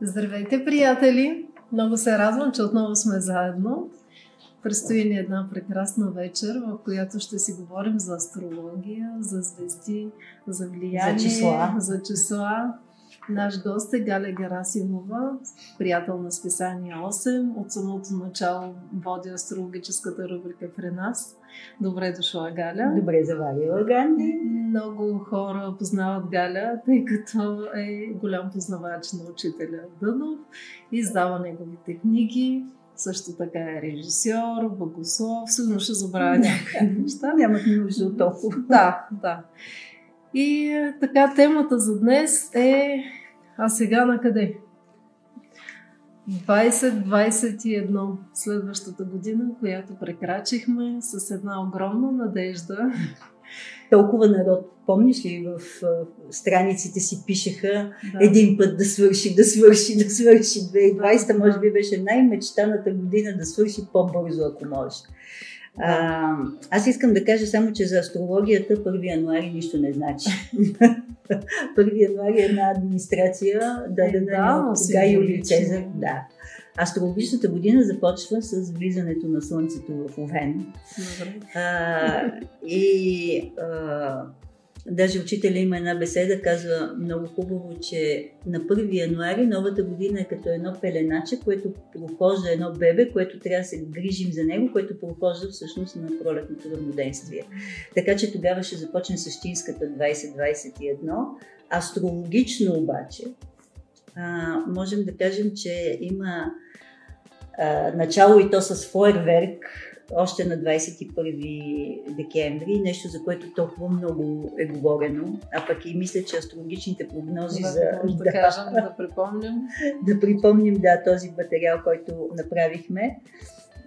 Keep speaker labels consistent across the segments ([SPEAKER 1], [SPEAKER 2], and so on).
[SPEAKER 1] Здравейте, приятели! Много се радвам, че отново сме заедно. Предстои ни една прекрасна вечер, в която ще си говорим за астрология, за звезди, за влияние,
[SPEAKER 2] за числа.
[SPEAKER 1] За числа. Наш гост е Галя Гарасимова, приятел на списание 8. От самото начало води астрологическата рубрика при нас. Добре дошла, Галя.
[SPEAKER 2] Добре заварила, Ганди.
[SPEAKER 1] Много хора познават Галя, тъй като е голям познавач на учителя Дънов. Издава неговите книги. Също така е режисьор, богослов. Сигурно ще забравя някакви неща.
[SPEAKER 2] Нямат нужда от толкова.
[SPEAKER 1] Да, да. И е, така, темата за днес е А сега на къде? 2021, следващата година, която прекрачихме с една огромна надежда.
[SPEAKER 2] Толкова народ, помниш ли, в страниците си пишеха
[SPEAKER 1] Да.
[SPEAKER 2] един път да свърши, да свърши, да свърши. 2020
[SPEAKER 1] Да,
[SPEAKER 2] може би беше най-мечтаната година да свърши по-бързо, ако може. А, аз искам да кажа само, че за астрологията 1 януари нищо не значи. 1 януари е една администрация, дадена
[SPEAKER 1] Е, да,
[SPEAKER 2] от
[SPEAKER 1] си
[SPEAKER 2] Гай Юлий. Цезар. Да. Астрологичната година започва с влизането на Слънцето в Овен.
[SPEAKER 1] Добре.
[SPEAKER 2] А, и а, даже учителя има една беседа, казва много хубаво, че на 1 януари новата година е като едно пеленаче, което прохожда едно бебе, което трябва да се грижим за него, което прохожда всъщност на пролетното равноденствие. Така че тогава ще започне същинската 2021. Астрологично обаче, а, можем да кажем, че има а, начало и то с фойерверк, още на 21 декември, нещо за което толкова много е говорено, а пък и мисля, че астрологичните прогнози
[SPEAKER 1] Да,
[SPEAKER 2] за...
[SPEAKER 1] може да, кажем, да припомним.
[SPEAKER 2] да припомним да, този материал, който направихме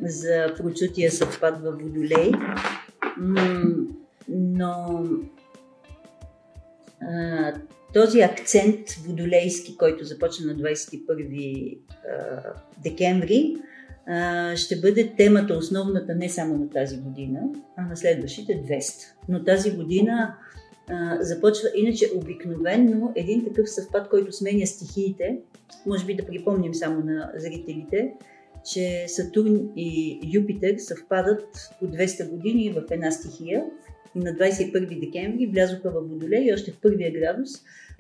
[SPEAKER 2] за прочутия съвпад в Водолей. Но а, този акцент водолейски, който започна на 21 а, декември, ще бъде темата основната не само на тази година, а на следващите 200. Но тази година започва, иначе обикновенно един такъв съвпад, който сменя стихиите, може би да припомним само на зрителите, че Сатурн и Юпитер съвпадат по 200 години в една стихия и на 21 декември влязоха в Водолей и още в първия градус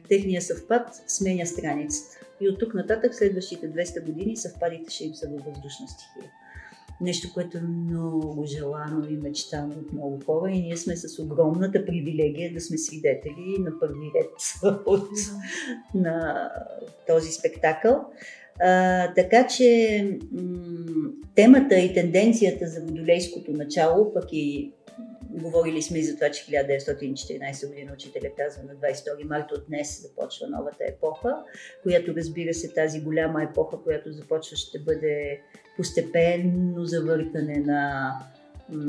[SPEAKER 2] техния съвпад сменя страницата. И от тук нататък следващите 200 години съвпадите ще им са във въздушна стихия. Нещо, което е много желано и мечтано от много хора и ние сме с огромната привилегия да сме свидетели на първи ред от на този спектакъл. А, така че м- темата и тенденцията за водолейското начало, пък и говорили сме и за това, че 1914 година учителя казва на 22 марта от днес започва новата епоха, която разбира се тази голяма епоха, която започва ще бъде постепенно завъртане на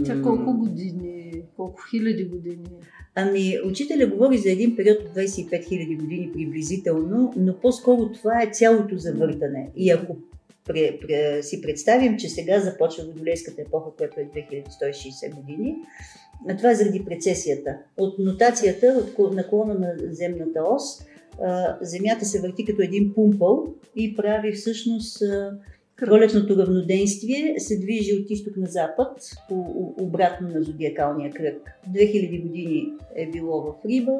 [SPEAKER 1] Тя колко години, колко хиляди години?
[SPEAKER 2] Ами, учителя говори за един период от 25 000 години приблизително, но по-скоро това е цялото завъртане. И ако пре, пре, си представим, че сега започва Водолейската епоха, която е 2160 години, а това е заради прецесията. От нотацията, от наклона на земната ос, Земята се върти като един пумпъл и прави всъщност Пролетното равноденствие се движи от изток на запад, по, обратно на зодиакалния кръг. 2000 години е било в Риба,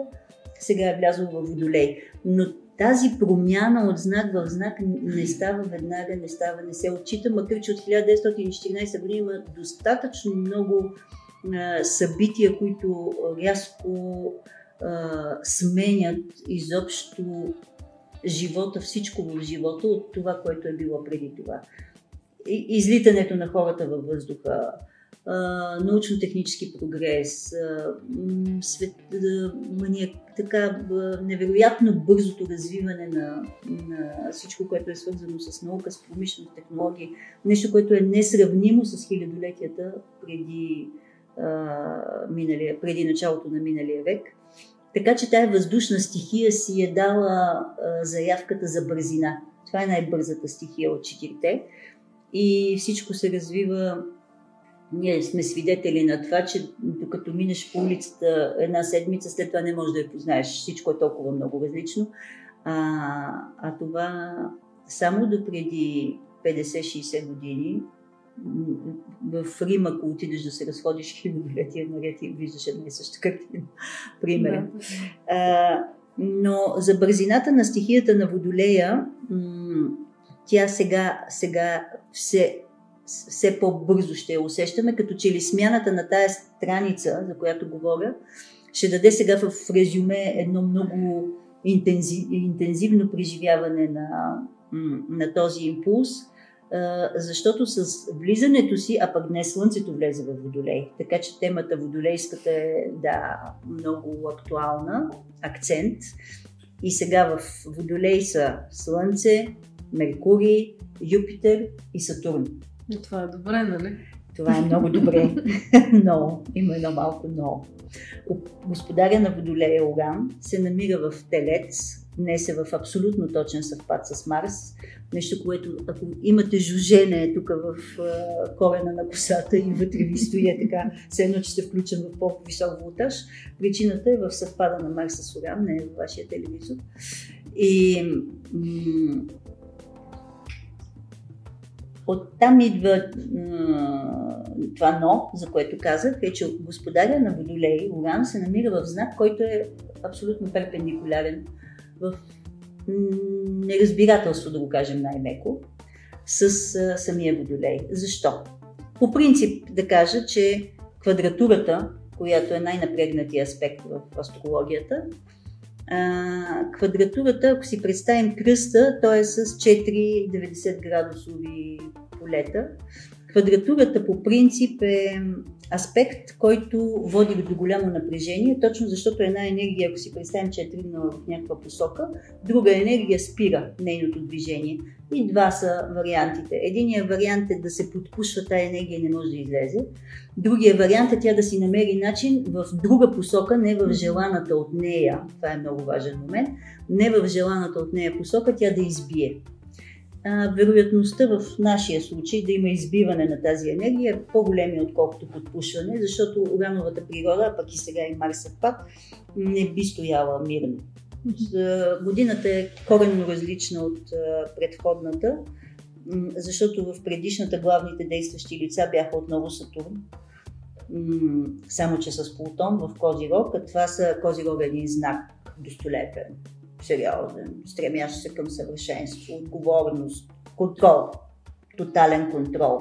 [SPEAKER 2] сега е влязло в Водолей. Но тази промяна от знак в знак не става веднага, не става, не се отчита, макар че от 1914 година има достатъчно много събития, които рязко сменят изобщо живота, всичко в живота от това, което е било преди това. Излитането на хората във въздуха, научно-технически прогрес, свет, мания, така невероятно бързото развиване на, на всичко, което е свързано с наука, с промишленост, технологии, нещо, което е несравнимо с хилядолетията преди, миналия, преди началото на миналия век. Така че тая въздушна стихия си е дала заявката за бързина. Това е най-бързата стихия от четирите. И всичко се развива. Ние сме свидетели на това, че докато минеш по улицата една седмица, след това не можеш да я познаеш. Всичко е толкова много различно. А, а това само до преди 50-60 години в Рим, ако отидеш да се разходиш хилядолетия наред и виждаш една и съща картина, примерно. Да. но за бързината на стихията на Водолея, тя сега, сега все, все по-бързо ще я усещаме, като че ли смяната на тая страница, за която говоря, ще даде сега в резюме едно много интензив, интензивно преживяване на, на този импулс, защото с влизането си, а пък днес Слънцето влезе в Водолей, така че темата Водолейската е да, много актуална, акцент. И сега в Водолей са Слънце, Меркурий, Юпитер и Сатурн.
[SPEAKER 1] И това е добре, нали?
[SPEAKER 2] Това е много добре, но има едно малко но. Господаря на Водолея Оран се намира в Телец, днес е в абсолютно точен съвпад с Марс. Нещо, което ако имате жужене тук в корена на косата и вътре ви стои така, все едно, че сте включен в по-висок волтаж, причината е в съвпада на Марс с Оран, не е в вашия телевизор. И м- Оттам идва това но, за което казах, е, че господаря на Водолей, Уран, се намира в знак, който е абсолютно перпендикулярен в неразбирателство, да го кажем най-меко, с а, самия Водолей. Защо? По принцип да кажа, че квадратурата, която е най-напрегнатия аспект в астрологията, а, квадратурата, ако си представим кръста, той е с 4,90 градусови полета. Квадратурата по принцип е аспект, който води до голямо напрежение, точно защото една енергия, ако си представим, че е тръгнала в някаква посока, друга енергия спира нейното движение. И два са вариантите. Единият вариант е да се подпушва тази енергия и не може да излезе. Другия вариант е тя да си намери начин в друга посока, не в желаната от нея, това е много важен момент, не в желаната от нея посока, тя да избие а, вероятността в нашия случай да има избиване на тази енергия е по-големи отколкото подпушване, защото урановата природа, пък и сега и Марсът пак, не би стояла мирно. Годината е коренно различна от предходната, защото в предишната главните действащи лица бяха отново Сатурн, само че с Плутон в Козирог, а това са Козирог е един знак достолепен сериозен, стремящ се към съвършенство, отговорност, контрол, тотален контрол,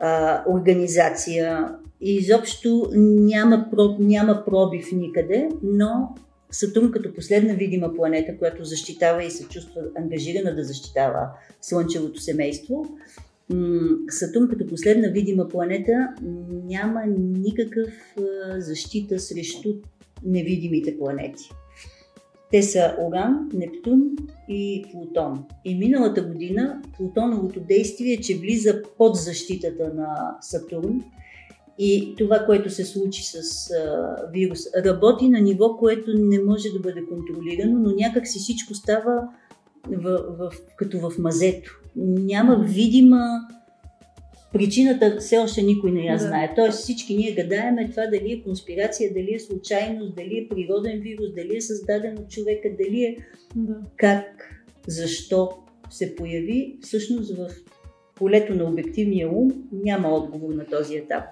[SPEAKER 2] а, организация. И изобщо няма, няма пробив никъде, но Сатурн като последна видима планета, която защитава и се чувства ангажирана да защитава Слънчевото семейство, Сатурн като последна видима планета няма никакъв защита срещу невидимите планети. Те са Оран, Нептун и Плутон. И миналата година Плутоновото действие че влиза под защитата на Сатурн и това, което се случи с а, вирус, работи на ниво, което не може да бъде контролирано, но някак си всичко става в, в, като в мазето. Няма видима Причината все още никой не я да. знае. Тоест всички ние гадаеме това дали е конспирация, дали е случайност, дали е природен вирус, дали е създаден от човека, дали е да. как, защо се появи. Всъщност в полето на обективния ум няма отговор на този етап.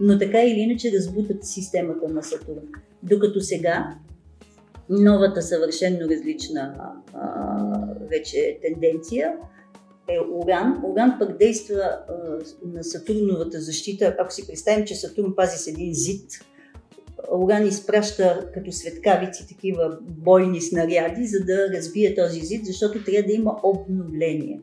[SPEAKER 2] Но така или иначе разбутат системата на Сатурн. Докато сега новата съвършенно различна а, вече тенденция е Уран. Уран пък действа а, на Сатурновата защита. Ако си представим, че Сатурн пази с един зид, Уран изпраща като светкавици такива бойни снаряди, за да разбие този зид, защото трябва да има обновление.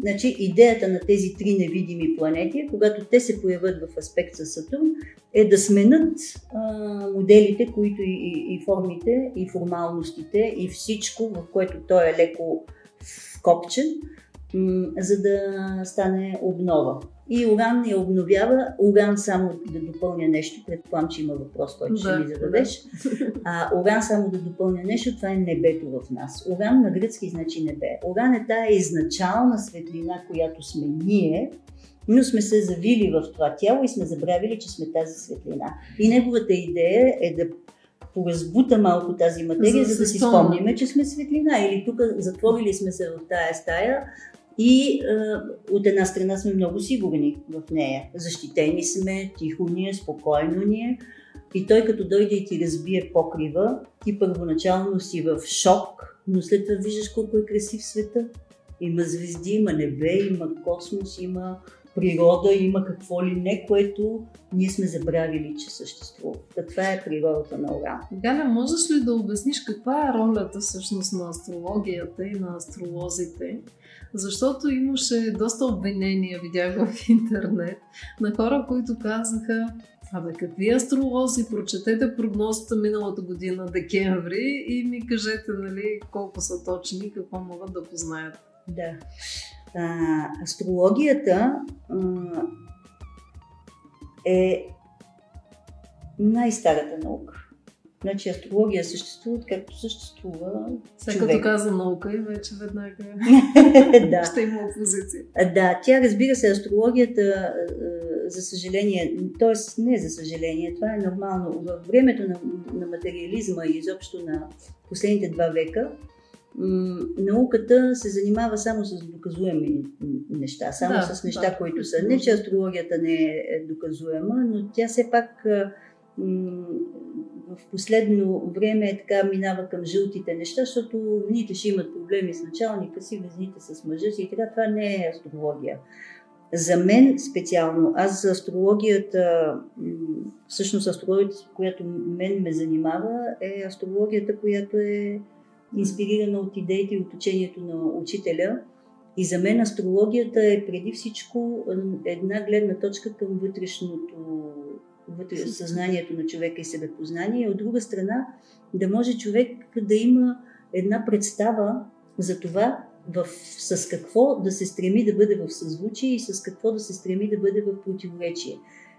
[SPEAKER 2] Значи, идеята на тези три невидими планети, когато те се появят в аспект с Сатурн, е да сменят а, моделите, които и, и, и формите, и формалностите, и всичко, в което той е леко вкопчен, за да стане обнова. И Уран я обновява. Уран само да допълня нещо, предполагам, че има въпрос, който ще ми зададеш. А, Уран само да допълня нещо, това е небето в нас. Уран на гръцки значи небе. Уран е тая изначална светлина, която сме ние, но сме се завили в това тяло и сме забравили, че сме тази светлина. И неговата идея е да поразбута малко тази материя,
[SPEAKER 1] За
[SPEAKER 2] за,
[SPEAKER 1] да
[SPEAKER 2] да си
[SPEAKER 1] спомним.
[SPEAKER 2] че сме светлина. Или тук затворили сме се в тая стая и а, от една страна сме много сигурни в нея. Защитени сме, тихо ни е, спокойно ни е. И той като дойде и ти разбие покрива, ти първоначално си в шок, но след това виждаш колко е красив света. Има звезди, има небе, има космос, има природа, има какво ли не, което ние сме забравили, че съществува. Това е природата на Оран.
[SPEAKER 1] Галя, можеш ли да обясниш каква е ролята всъщност на астрологията и на астролозите? Защото имаше доста обвинения, видях в интернет, на хора, които казаха Абе, какви астролози? Прочетете прогнозата миналата година, декември, и ми кажете, нали, колко са точни какво могат да познаят.
[SPEAKER 2] Да. А, астрологията а, е най-старата наука. Значи астрология съществува, както съществува
[SPEAKER 1] Сега
[SPEAKER 2] човек.
[SPEAKER 1] като каза наука и вече веднага
[SPEAKER 2] да.
[SPEAKER 1] ще има опозиция.
[SPEAKER 2] Да, тя разбира се, астрологията, за съжаление, т.е. не за съжаление, това е нормално. В времето на, на материализма и изобщо на последните два века, науката се занимава само с доказуеми неща, само
[SPEAKER 1] Да,
[SPEAKER 2] с неща,
[SPEAKER 1] да.
[SPEAKER 2] които са. Не, че астрологията не е доказуема, но тя все пак в последно време така минава към жълтите неща, защото вените ще имат проблеми с началника си, везните с мъжа си и така. Това не е астрология. За мен специално, аз за астрологията, всъщност астрологията, която мен ме занимава, е астрологията, която е инспирирана от идеите и от учението на учителя. И за мен астрологията е преди всичко една гледна точка към вътрешното вътре, съзнанието на човека и себепознание. И от друга страна, да може човек да има една представа за това в, с какво да се стреми да бъде в съзвучие и с какво да се стреми да бъде в противоречие.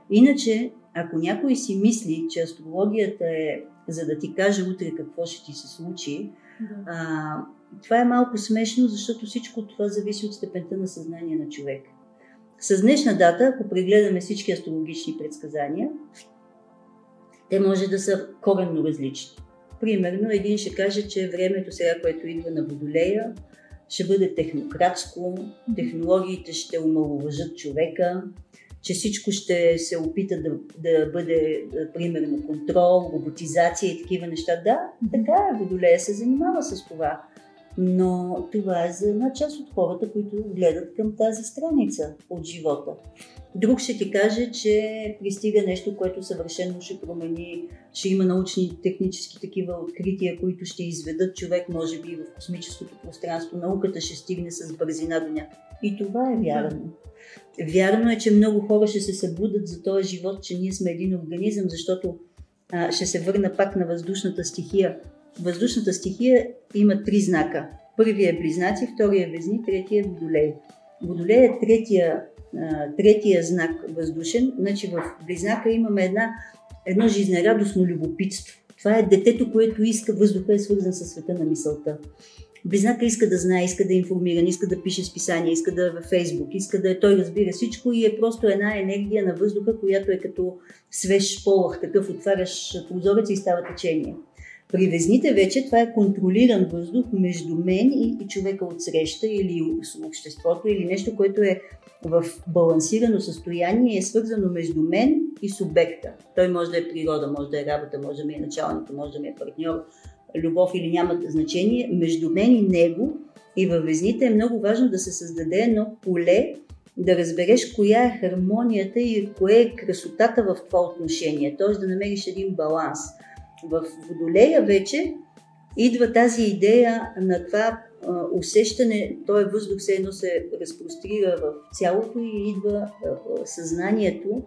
[SPEAKER 2] Иначе, ако някой си мисли, че астрологията е за да ти каже утре какво ще ти се случи,
[SPEAKER 1] Да.
[SPEAKER 2] а, това е малко смешно, защото всичко това зависи от степента на съзнание на човек. С днешна дата, ако прегледаме всички астрологични предсказания, те може да са коренно различни. Примерно, един ще каже, че времето сега, което идва на Водолея, ще бъде технократско, технологиите ще омалуважат човека, че всичко ще се опита да, да бъде, да, примерно, контрол, роботизация и такива неща. Да, така е, Водолея се занимава с това. Но това е за една част от хората, които гледат към тази страница от живота. Друг ще ти каже, че пристига нещо, което съвършено ще промени, ще има научни, технически такива открития, които ще изведат човек, може би, в космическото пространство. Науката ще стигне с бързина до някъде. И това е вярно. Вярно е, че много хора ще се събудат за този живот, че ние сме един организъм, защото а, ще се върна пак на въздушната стихия. Въздушната стихия има три знака. Първият е близнаци, втория е везни, третия е водолей. Водолей е третия, третия знак въздушен. Значи в близнака имаме една, едно жизнерадостно любопитство. Това е детето, което иска, въздуха е свързан със света на мисълта. Близнака иска да знае, иска да е информиран, иска да пише списания, иска да е във Фейсбук, иска да е, той разбира всичко и е просто една енергия на въздуха, която е като свеж полах, такъв отваряш прозорец и става течение. При везните вече това е контролиран въздух между мен и, и човека от среща или обществото или нещо, което е в балансирано състояние, е свързано между мен и субекта. Той може да е природа, може да е работа, може да ми е началник, може да ми е партньор, любов или няма значение, между мен и него и във везните е много важно да се създаде едно поле, да разбереш коя е хармонията и кое е красотата в това отношение, т.е. да намериш един баланс. В Водолея вече идва тази идея на това усещане, този въздух все едно се разпрострира в цялото и идва а, съзнанието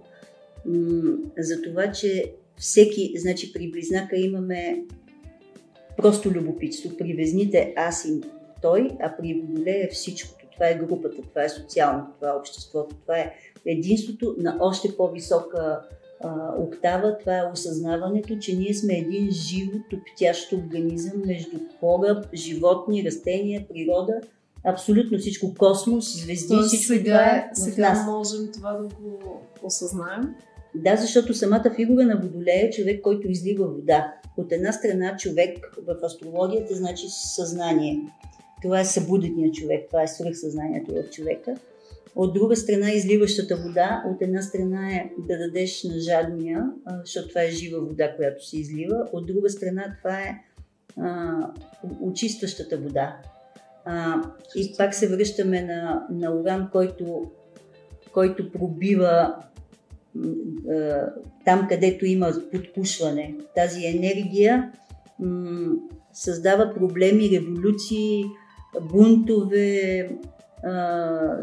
[SPEAKER 2] за това, че всеки, значи при близнака имаме просто любопитство, при везните аз и той, а при Водолея е всичкото. Това е групата, това е социалното, това е обществото, това е единството на още по-висока а, октава, това е осъзнаването, че ние сме един живо, топтящ организъм между хора, животни, растения, природа, абсолютно всичко, космос, звезди,
[SPEAKER 1] Тоест,
[SPEAKER 2] всичко
[SPEAKER 1] сега,
[SPEAKER 2] това е в
[SPEAKER 1] сега
[SPEAKER 2] нас.
[SPEAKER 1] можем това да го осъзнаем.
[SPEAKER 2] Да, защото самата фигура на Водолея е човек, който излива вода. От една страна човек в астрологията значи съзнание. Това е събуденият човек, това е свръхсъзнанието в човека. От друга страна изливащата вода, от една страна е да дадеш на жадния, защото това е жива вода, която се излива. От друга страна това е а, очистващата вода. А, и пак се връщаме на, на уран, който, който пробива а, там, където има подпушване. Тази енергия м- създава проблеми, революции, бунтове,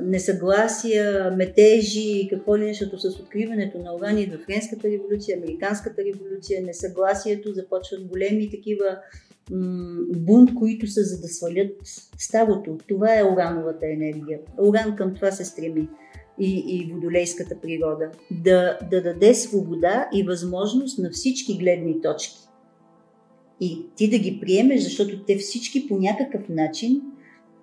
[SPEAKER 2] несъгласия, метежи, какво ли нещо, с откриването на урани в Френската революция, Американската революция, несъгласието, започват големи такива м- бунт, които са за да свалят старото. Това е урановата енергия. Уран към това се стреми и, и водолейската природа. Да, да даде свобода и възможност на всички гледни точки. И ти да ги приемеш, защото те всички по някакъв начин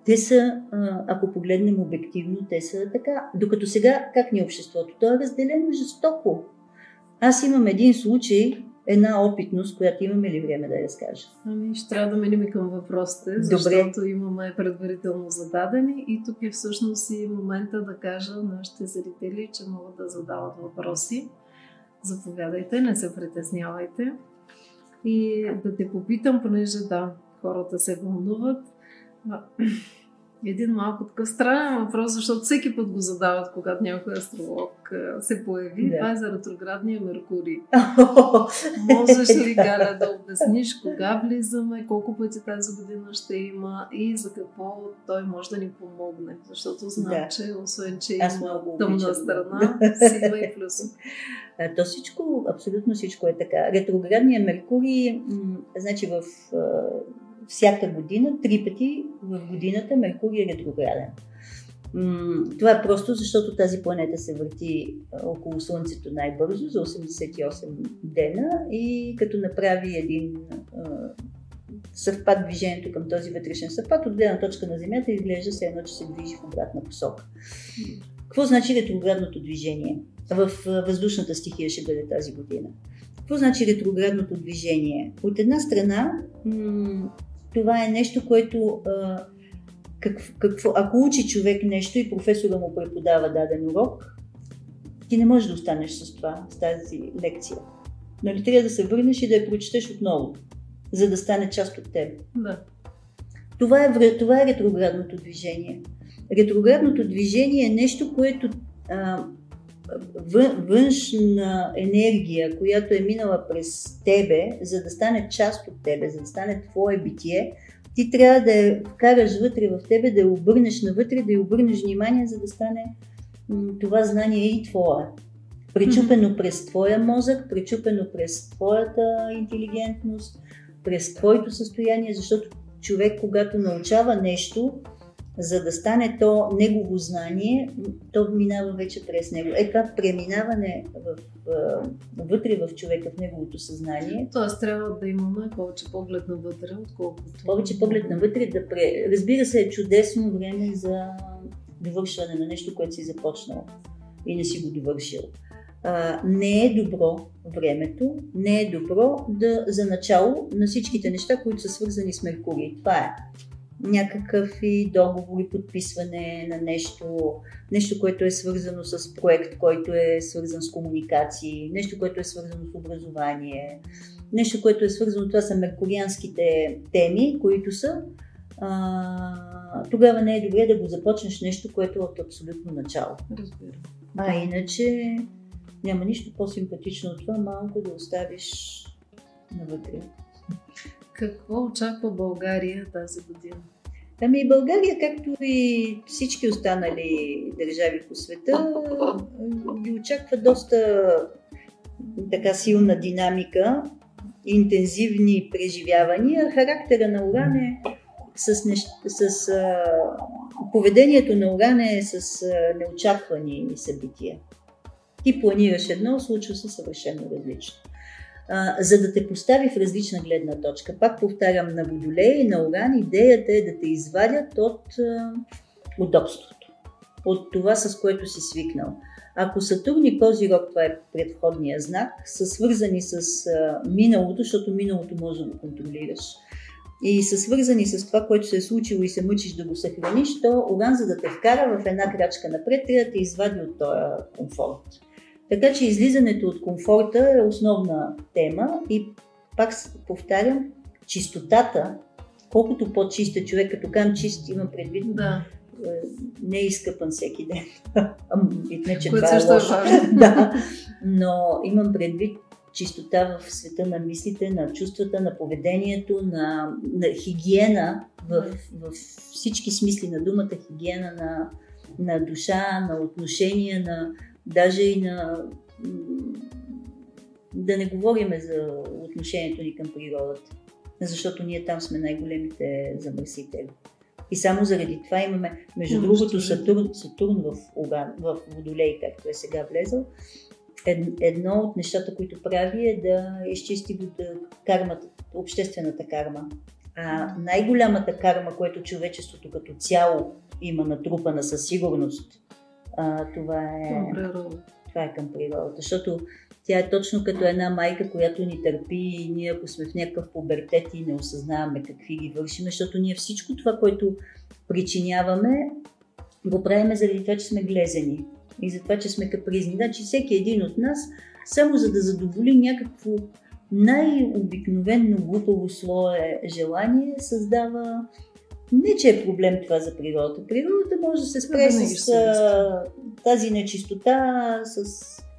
[SPEAKER 2] те са, ако погледнем обективно, те са така. Докато сега, как ни е обществото? То е разделено жестоко. Аз имам един случай, една опитност, която имаме ли време да я разкажа?
[SPEAKER 1] Ами, ще трябва да минем към въпросите, защото Добре. имаме предварително зададени и тук е всъщност и момента да кажа на нашите зрители, че могат да задават въпроси. Заповядайте, не се притеснявайте. И да те попитам, понеже да, хората се вълнуват, един малко такъв странен въпрос, защото всеки път го задават, когато някой астролог се появи. Да. Това е за ретроградния Меркурий. Можеш ли, Галя, да обясниш кога влизаме, колко пъти тази година ще има и за какво той може да ни помогне? Защото знам, да. че освен, че Аз има тъмна страна, си има и плюс.
[SPEAKER 2] То всичко, абсолютно всичко е така. Ретроградния Меркурий, м- значи в всяка година, три пъти в годината Меркурий е ретрограден. Това е просто защото тази планета се върти около Слънцето най-бързо за 88 дена и като направи един съвпад движението към този вътрешен съвпад, от гледна точка на Земята изглежда се едно, че се движи в обратна посока. Какво значи ретроградното движение? В въздушната стихия ще бъде тази година. Какво значи ретроградното движение? От една страна, това е нещо, което а, как, какво, ако учи човек нещо и професора му преподава даден урок, ти не можеш да останеш с това, с тази лекция. Нали, трябва да се върнеш и да я прочетеш отново, за да стане част от теб.
[SPEAKER 1] Да.
[SPEAKER 2] Това е, това е ретроградното движение. Ретроградното движение е нещо, което а, външна енергия, която е минала през тебе, за да стане част от тебе, за да стане твое битие, ти трябва да я вкараш вътре в тебе, да я обърнеш навътре, да я обърнеш внимание, за да стане това знание и твое. Причупено mm-hmm. през твоя мозък, причупено през твоята интелигентност, през твоето състояние, защото човек, когато научава нещо, за да стане то негово знание, то минава вече през него. Е това преминаване в, вътре в човека, в неговото съзнание.
[SPEAKER 1] Тоест трябва да имаме повече поглед навътре, отколкото...
[SPEAKER 2] Повече поглед навътре, да пре... разбира се, е чудесно време за довършване на нещо, което си започнал и не си го довършил. А, не е добро времето, не е добро да, за начало на всичките неща, които са свързани с Меркурий. Това е някакъв договор и подписване на нещо, нещо, което е свързано с проект, който е свързан с комуникации, нещо, което е свързано с образование, нещо, което е свързано, това са меркурианските теми, които са, а, тогава не е добре да го започнеш нещо, което е от абсолютно начало.
[SPEAKER 1] Разбира.
[SPEAKER 2] А иначе няма нищо по-симпатично от това, малко да оставиш навътре.
[SPEAKER 1] Какво очаква България тази година?
[SPEAKER 2] Ами България, както и всички останали държави по света, ги очаква доста така силна динамика, интензивни преживявания. Характера на Уран е с, нещ... с поведението на Уран е с а, неочаквани събития. Ти планираш едно, случва се съвършено различно за да те постави в различна гледна точка. Пак повтарям, на Водолея и на Уран идеята е да те извадят от удобството. от това, с което си свикнал. Ако Сатурн и Козирог, това е предходния знак, са свързани с миналото, защото миналото може да го контролираш, и са свързани с това, което се е случило и се мъчиш да го съхраниш, то Оран, за да те вкара в една крачка напред, трябва да те извади от този комфорт. Така че излизането от комфорта е основна тема и пак повтарям, чистотата, колкото по-чист е човек, като кам чист, имам предвид,
[SPEAKER 1] да.
[SPEAKER 2] Е, не е изкъпан всеки ден. не, че
[SPEAKER 1] Което това е, е лошо.
[SPEAKER 2] да. Но имам предвид чистота в света на мислите, на чувствата, на поведението, на, на хигиена в, в всички смисли на думата, хигиена на, на душа, на отношения, на, даже и на да не говорим за отношението ни към природата, защото ние там сме най-големите замърсители. И само заради това имаме, между другото, Сатурн, Сатурн в, Уран, в Водолей, както е сега влезъл, едно от нещата, които прави е да изчисти кармата, обществената карма. А най-голямата карма, което човечеството като цяло има натрупана със сигурност, а, това е... Това е към природата. Защото тя е точно като една майка, която ни търпи и ние ако сме в някакъв пубертет и не осъзнаваме какви ги вършим, защото ние всичко това, което причиняваме, го правиме заради това, че сме глезени и за това, че сме капризни. Значи всеки един от нас, само за да задоволи някакво най-обикновено глупаво свое желание, създава не, че е проблем това за природата. Природата може да се спре да с а, тази нечистота, с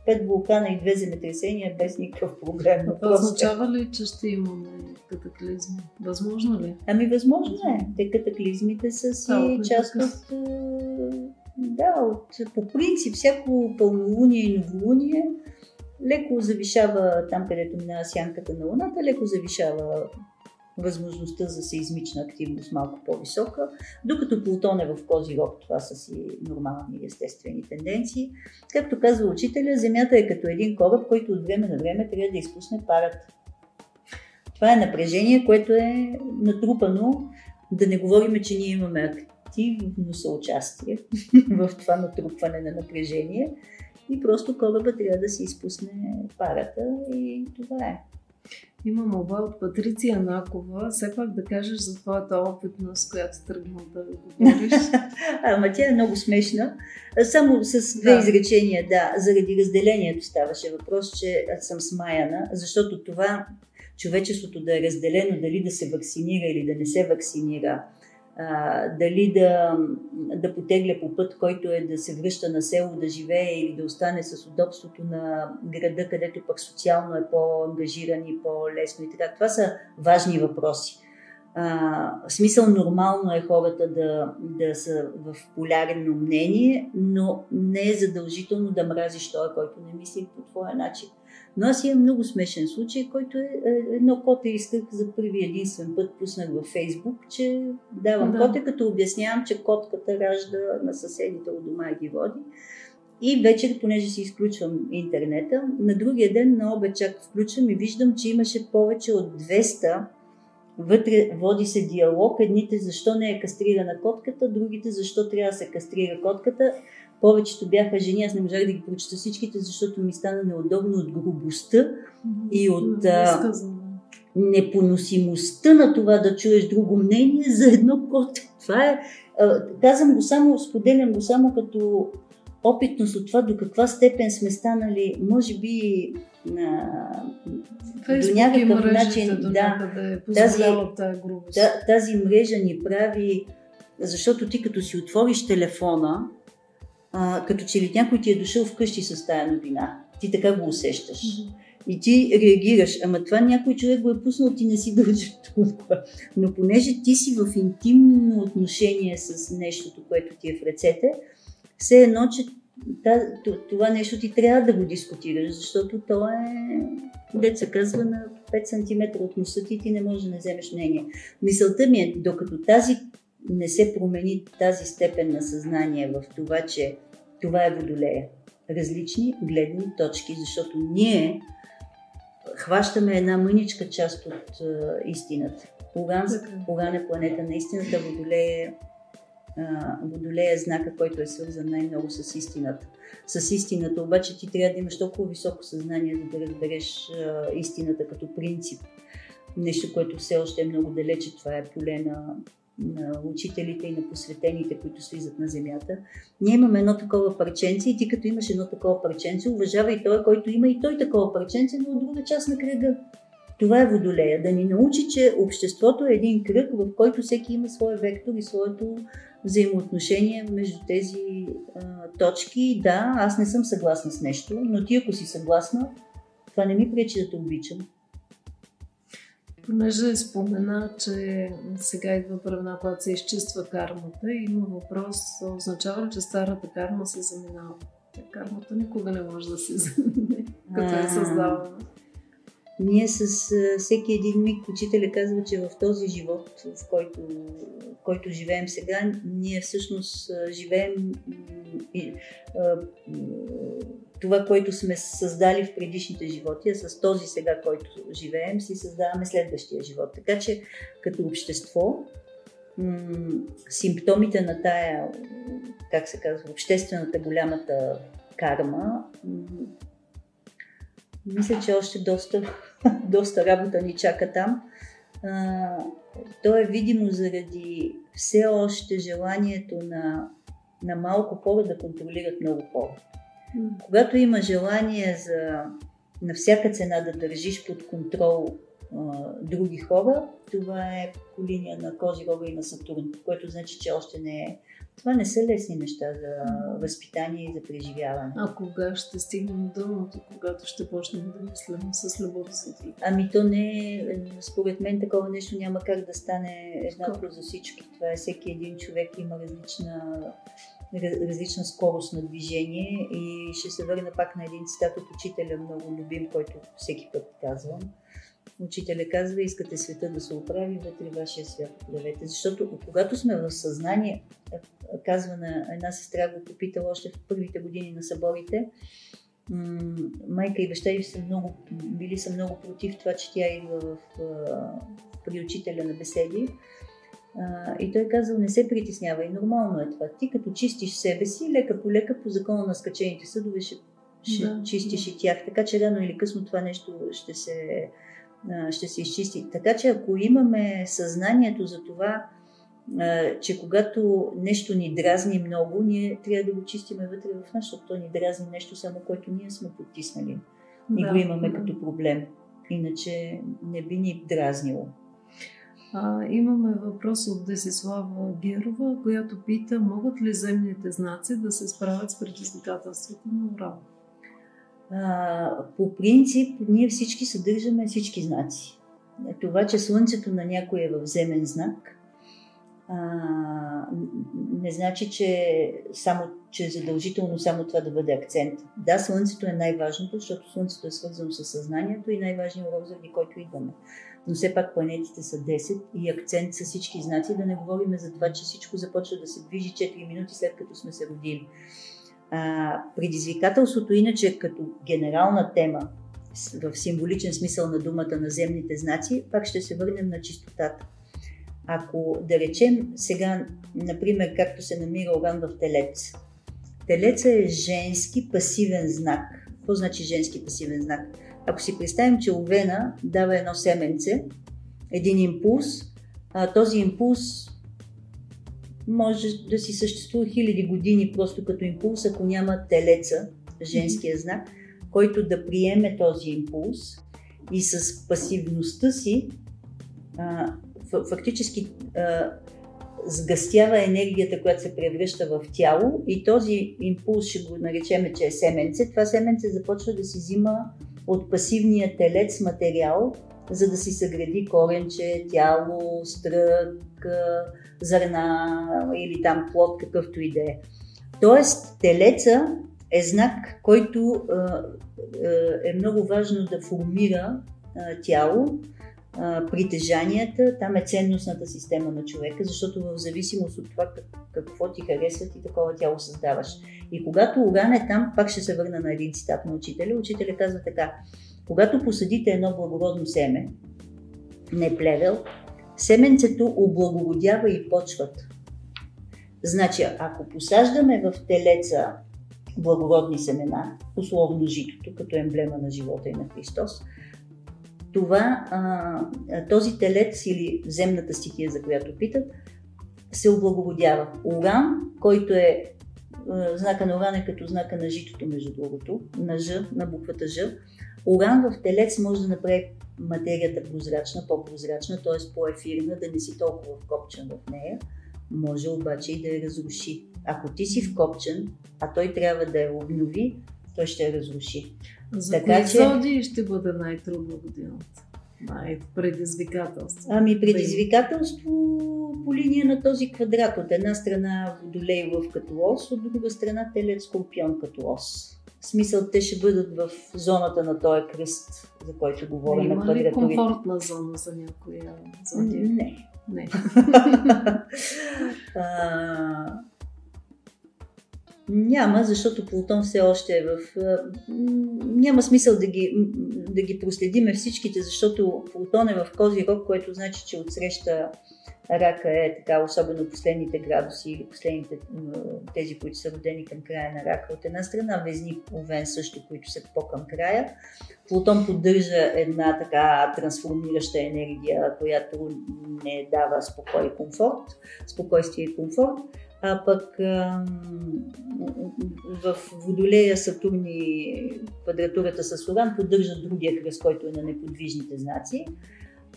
[SPEAKER 2] пет вулкана и две земетресения без никакъв проблем.
[SPEAKER 1] Това означава ли, че ще имаме катаклизми? Възможно ли?
[SPEAKER 2] Ами възможно е. Те катаклизмите са си а, част от да, от, по принцип, всяко пълнолуние и новолуние леко завишава там, където минава сянката на Луната, леко завишава възможността за сеизмична активност малко по-висока, докато Плутон е в Козирог, това са си нормални естествени тенденции. Както казва учителя, Земята е като един кораб, който от време на време трябва да изпусне парата. Това е напрежение, което е натрупано, да не говорим, че ние имаме активно съучастие в това натрупване на напрежение и просто кораба трябва да си изпусне парата и това е.
[SPEAKER 1] Има молба от Патриция Накова, все пак да кажеш за твоята опитност, която тръгна да говориш.
[SPEAKER 2] Ама тя е много смешна. Само с две да. изречения, да, заради разделението ставаше въпрос, че съм смаяна, защото това човечеството да е разделено дали да се вакцинира или да не се вакцинира, дали да, да потегля по път, който е да се връща на село, да живее или да остане с удобството на града, където пък социално е по-ангажиран и по-лесно и така. Това са важни въпроси. А, в смисъл нормално е хората да, да са в полярно мнение, но не е задължително да мразиш той, който не мисли по твоя начин. Но аз имам много смешен случай, който е, е едно коте исках за първи единствен път, пуснах във Фейсбук, че давам да. коте, като обяснявам, че котката ражда на съседите от дома и ги води. И вечер, понеже си изключвам интернета, на другия ден на обед чак включвам и виждам, че имаше повече от 200 Вътре води се диалог. Едните защо не е кастрирана котката, другите защо трябва да се кастрира котката. Повечето бяха жени, аз не можах да ги прочета всичките, защото ми стана неудобно от грубостта и от а, непоносимостта на това да чуеш друго мнение за едно коте. Това е, а, казвам го само, споделям го само като опитност от това до каква степен сме станали, може би на,
[SPEAKER 1] до някакъв начин, до да, тази,
[SPEAKER 2] тази, тази мрежа ни прави, защото ти като си отвориш телефона, а, като че ли някой ти е дошъл вкъщи с тая новина. Ти така го усещаш. Mm-hmm. И ти реагираш, ама това някой човек го е пуснал, ти не си дължи това. Но понеже ти си в интимно отношение с нещото, което ти е в ръцете, все едно, че това нещо ти трябва да го дискутираш, защото то е, деца казва, на 5 см от носа ти, ти не можеш да не вземеш мнение. Мисълта ми е, докато тази не се промени тази степен на съзнание в това, че това е водолея. Различни гледни точки, защото ние хващаме една мъничка част от uh, истината. Уран, Уран е планета на истината, Водолей е Водолея знака, който е свързан най-много с истината. С истината обаче ти трябва да имаш толкова високо съзнание, за да разбереш а, истината като принцип. Нещо, което все още е много далече. Това е поле на, на учителите и на посветените, които слизат на земята. Ние имаме едно такова парченце и ти като имаш едно такова парченце, уважавай той, който има и той такова парченце, но от друга част на кръга. Това е водолея. Да ни научи, че обществото е един кръг, в който всеки има своя вектор и своето взаимоотношение между тези а, точки. Да, аз не съм съгласна с нещо, но ти ако си съгласна, това не ми пречи да те обичам.
[SPEAKER 1] Понеже спомена, че сега идва времена, когато се изчиства кармата, и има въпрос, означава ли, че старата карма се заминава? Кармата никога не може да се замине, като е създавана.
[SPEAKER 2] Ние с всеки един миг учителя казва, че в този живот, в който, в който живеем сега, ние всъщност живеем това, което сме създали в предишните животи, а с този сега, който живеем, си създаваме следващия живот. Така че като общество, симптомите на тая, как се казва, обществената голямата карма, мисля, че още доста, доста работа ни чака там. А, то е видимо заради все още желанието на, на малко хора да контролират много хора. Когато има желание за на всяка цена да държиш под контрол а, други хора, това е по линия на Козирога и на Сатурн, което значи, че още не е това не са лесни неща за възпитание и за преживяване.
[SPEAKER 1] А кога ще стигнем до дъното, когато ще почнем да мислим с любов за други?
[SPEAKER 2] Ами то не е, според мен такова нещо няма как да стане еднакво за всички. Това е всеки един човек има различна различна скорост на движение и ще се върна пак на един цитат от учителя, много любим, който всеки път казвам Учителя казва, искате света да се оправи, вътре вашия свят оправете. Защото когато сме в съзнание, казва на една сестра, го попитала още в първите години на съборите, майка и баща й са много, били са много против това, че тя идва в, при учителя на беседи. и той казал, не се притеснявай, нормално е това. Ти като чистиш себе си, лека по лека по закона на скачените съдове ще, ще да, чистиш да. и тях. Така че рано или късно това нещо ще се ще се изчисти. Така че ако имаме съзнанието за това, че когато нещо ни дразни много, ние трябва да го чистиме вътре в нас, защото то ни дразни нещо само, което ние сме потиснали. И да, го имаме като проблем. Иначе не би ни дразнило.
[SPEAKER 1] А, имаме въпрос от Десислава Герова, която пита, могат ли земните знаци да се справят с предизвикателството на урал?
[SPEAKER 2] По принцип, ние всички съдържаме всички знаци. Това, че Слънцето на някой е в земен знак, а, не значи, че, само, че е задължително само това да бъде акцент. Да, Слънцето е най-важното, защото Слънцето е свързано с съзнанието и най-важният урок, заради който идваме. Но все пак планетите са 10 и акцент са всички знаци, да не говорим за това, че всичко започва да се движи 4 минути след като сме се родили. Предизвикателството, иначе като генерална тема, в символичен смисъл на думата на земните знаци, пак ще се върнем на чистотата. Ако да речем сега, например, както се намира Оран в Телец. Телеца е женски пасивен знак. Какво значи женски пасивен знак? Ако си представим, че Овена дава едно семенце, един импулс, а, този импулс може да си съществува хиляди години просто като импулс, ако няма телеца, женския знак, който да приеме този импулс и с пасивността си а, фактически а, сгъстява енергията, която се превръща в тяло и този импулс ще го наречеме, че е семенце. Това семенце започва да си взима от пасивния телец материал, за да си съгради коренче, тяло, стрък, зърна или там плод, какъвто и да е. Тоест, телеца е знак, който е много важно да формира тяло, притежанията, там е ценностната система на човека, защото в зависимост от това какво ти харесва, ти такова тяло създаваш. И когато Уран е там, пак ще се върна на един цитат на учителя. Учителя казва така, когато посадите едно благородно семе, не плевел, семенцето облагородява и почват. Значи, ако посаждаме в телеца благородни семена, условно житото, като емблема на живота и на Христос, това, този телец или земната стихия, за която питат, се облагородява. Уран, който е знака на уран е като знака на житото, между другото, на Ж, на буквата Ж. Уран в телец може да направи материята прозрачна, по-прозрачна, т.е. по-ефирна, да не си толкова вкопчен в нея. Може обаче и да я разруши. Ако ти си вкопчен, а той трябва да я обнови, той ще я разруши.
[SPEAKER 1] За така, кои че... зоди ще бъде най-трудно годината? Най-предизвикателство?
[SPEAKER 2] Ами предизвикателство по линия на този квадрат. От една страна Водолей лъв като ос, от друга страна Телец Скорпион като ос. В смисъл, те ще бъдат в зоната на този кръст, за който говорим
[SPEAKER 1] на. Има ли комфортна зона за някоя зодия?
[SPEAKER 2] Не.
[SPEAKER 1] Не.
[SPEAKER 2] а, няма, защото Плутон все още е в... Няма смисъл да ги, да ги проследиме всичките, защото Плутон е в Кози рок, което значи, че отсреща рака е така, особено последните градуси последните тези, които са родени към края на рака. От една страна Везни Овен също, които са по-към края. Плутон поддържа една така трансформираща енергия, която не дава спокой и комфорт, спокойствие и комфорт. А пък в Водолея Сатурн и квадратурата с Уран поддържат другия кръст, който е на неподвижните знаци.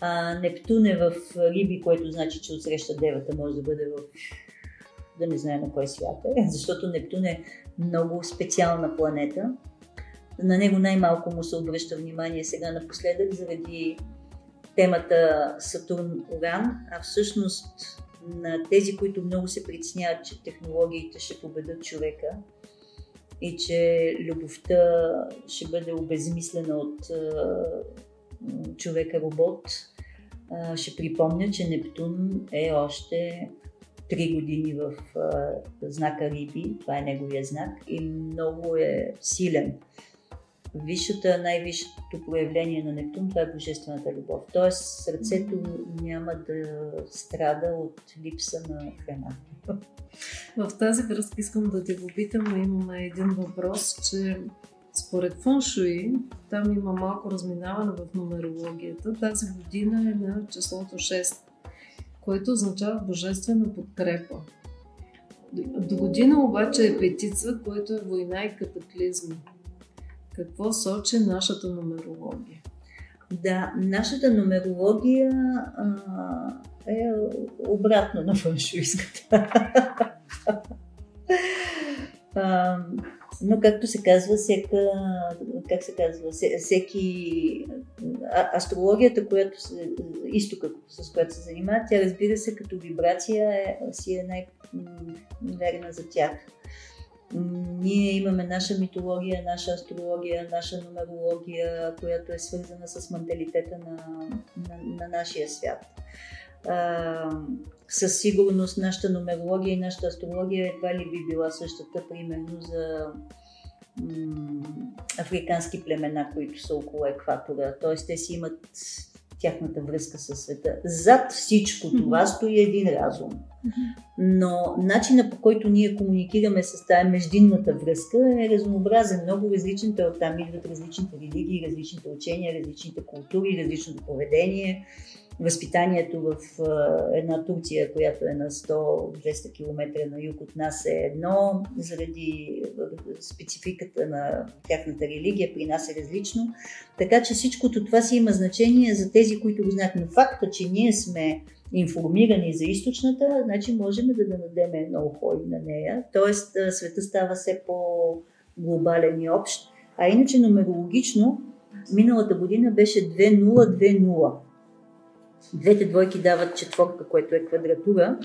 [SPEAKER 2] А, Нептун е в Риби, което значи, че отсреща девата може да бъде в да не знае на кой свят е, защото Нептун е много специална планета. На него най-малко му се обръща внимание сега напоследък заради темата Сатурн-Уран, а всъщност на тези, които много се притесняват, че технологиите ще победат човека и че любовта ще бъде обезмислена от човека-робот, ще припомня, че Нептун е още 3 години в знака Риби, това е неговия знак и много е силен. Висшата, най-висшето проявление на Нептун, това е божествената любов. Тоест сърцето няма да страда от липса на храна.
[SPEAKER 1] В тази връзка искам да те попитам, имаме един въпрос, че според фуншуи, там има малко разминаване в нумерологията. Тази година е на числото 6, което означава божествена подкрепа. До година обаче е петица, което е война и катаклизми. Какво сочи нашата нумерология?
[SPEAKER 2] Да, нашата нумерология а, е обратно на фаншуйската. Но както се казва, всека, как се казва, всеки астрологията, която се, изтока, с която се занимава, тя разбира се като вибрация е, си е най-верна за тях. Ние имаме наша митология, наша астрология, наша нумерология, която е свързана с менталитета на, на, на нашия свят. А, със сигурност нашата нумерология и нашата астрология едва ли би била същата, примерно за м- африкански племена, които са около екватора. Тоест те си имат тяхната връзка със света. Зад всичко това стои един разум. Но начина по който ние комуникираме с тази междинната връзка е разнообразен, много различен. Оттам идват различните религии, различните учения, различните култури, различното поведение възпитанието в една Турция, която е на 100-200 км на юг от нас е едно, заради спецификата на тяхната религия при нас е различно. Така че всичкото това си има значение за тези, които го знаят. Но факта, че ние сме информирани за източната, значи можем да дадем едно ухо на нея. Тоест света става все по-глобален и общ. А иначе нумерологично миналата година беше 2020. Двете двойки дават четворка, което е квадратура,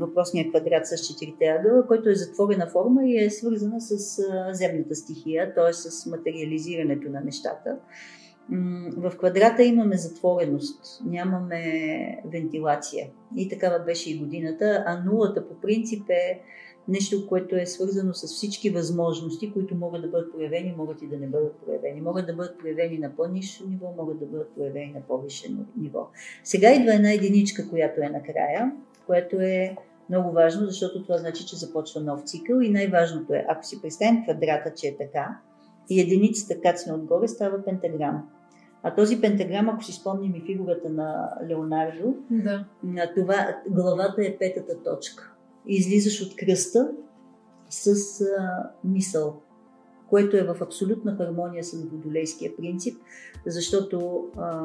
[SPEAKER 2] въпросният квадрат с четирите ъгъла, който е затворена форма и е свързана с земната стихия, т.е. с материализирането на нещата. В квадрата имаме затвореност, нямаме вентилация. И такава беше и годината, а нулата по принцип е нещо, което е свързано с всички възможности, които могат да бъдат проявени, могат и да не бъдат проявени. Могат да бъдат проявени на по-низко ниво, могат да бъдат проявени на по-висше ниво. Сега идва една единичка, която е накрая, което е Много важно, защото това значи, че започва нов цикъл и най-важното е, ако си представим квадрата, че е така, и единицата кацне отгоре, става пентаграма. А този пентаграм, ако си спомним и фигурата на Леонардо,
[SPEAKER 1] Да.
[SPEAKER 2] това главата е петата точка. И излизаш от кръста с а, мисъл, което е в абсолютна хармония с водолейския принцип, защото, а,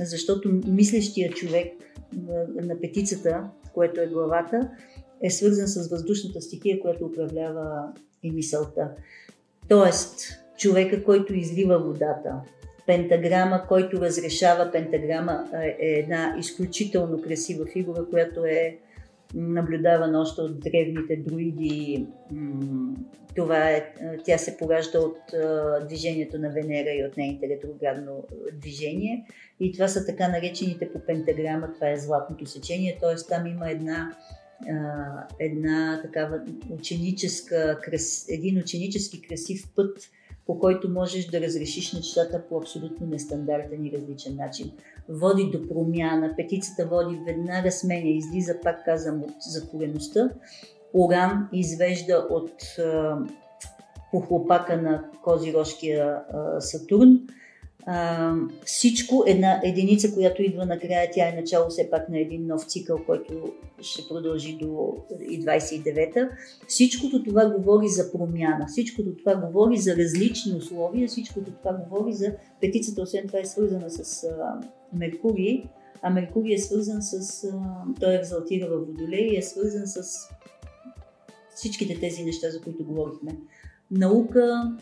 [SPEAKER 2] защото мислещия човек на, на петицата, което е главата, е свързан с въздушната стихия, която управлява и мисълта. Тоест, човека, който излива водата, пентаграма, който разрешава пентаграма е една изключително красива фигура, която е наблюдавана още от древните друиди. Това е, тя се поражда от движението на Венера и от нейните ретроградно движение. И това са така наречените по пентаграма, това е златното сечение, т.е. там има една една такава ученическа, един ученически красив път, по който можеш да разрешиш нещата по абсолютно нестандартен и различен начин. Води до промяна, петицата води веднага сменя, излиза, пак казвам, от затвореността. Уран извежда от похлопака на Козирожкия Сатурн а, всичко, една единица, която идва накрая, тя е начало все пак на един нов цикъл, който ще продължи до и 29-та. Всичкото това говори за промяна, всичкото това говори за различни условия, всичкото това говори за петицата, освен това е свързана с а, Меркурий, а Меркурий е свързан с, а, той екзалтира в Водолей и е свързан с всичките тези неща, за които говорихме. Наука,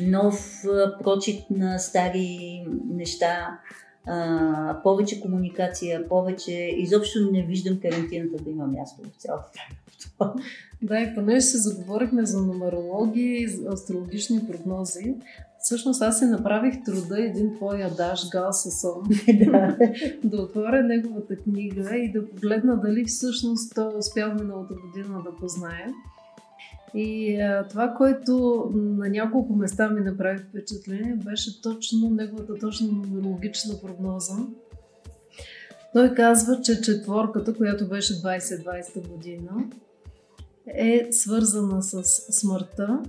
[SPEAKER 2] нов прочит на стари неща, а, повече комуникация, повече... Изобщо не виждам карантината да има място в цялата
[SPEAKER 1] тази Да, и понеже се заговорихме за нумерология и за астрологични прогнози, Всъщност аз си направих труда един твой адаш Гал Сасон да. да отворя неговата книга и да погледна дали всъщност той успял миналата година да познае. И а, това, което на няколко места ми направи впечатление, беше точно неговата точно нумерологична прогноза. Той казва, че четворката, която беше 2020 година, е свързана с смъртта,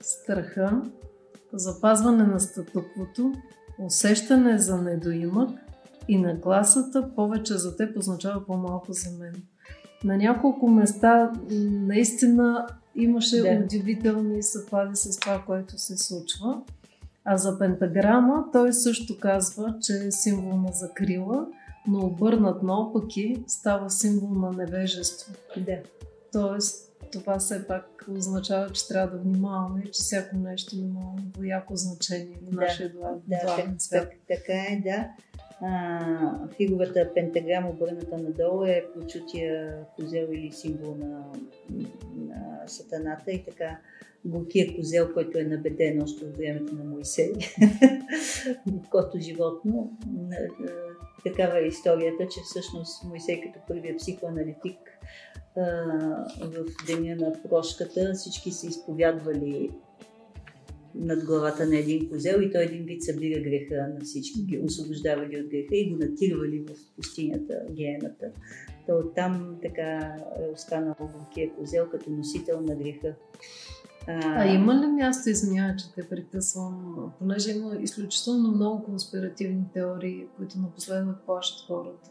[SPEAKER 1] страха, запазване на статуквото, усещане за недоимък и нагласата повече за теб означава по-малко за мен. На няколко места наистина имаше да. удивителни съвпади с това, което се случва. А за пентаграма той също казва, че е символ на закрила, но обърнат наопаки става символ на невежество.
[SPEAKER 2] Да.
[SPEAKER 1] Тоест, това все пак означава, че трябва да внимаваме, че всяко нещо има двояко значение в нашия да,
[SPEAKER 2] да, свят. Так, така е, да а, фигурата пентаграм обърната надолу е прочутия козел или символ на, на сатаната и така горкия козел, който е набеден още от времето на Моисей, кото животно. Такава е историята, че всъщност Моисей като първия психоаналитик в деня на прошката всички са изповядвали над главата на един козел и той един вид събира греха на всички, ги освобождава ги от греха и го натирвали в пустинята, гената. То оттам така е останал горкия козел като носител на греха.
[SPEAKER 1] А, а има ли място, извинява, че те прекъсвам, понеже има изключително много конспиративни теории, които напоследък плащат хората.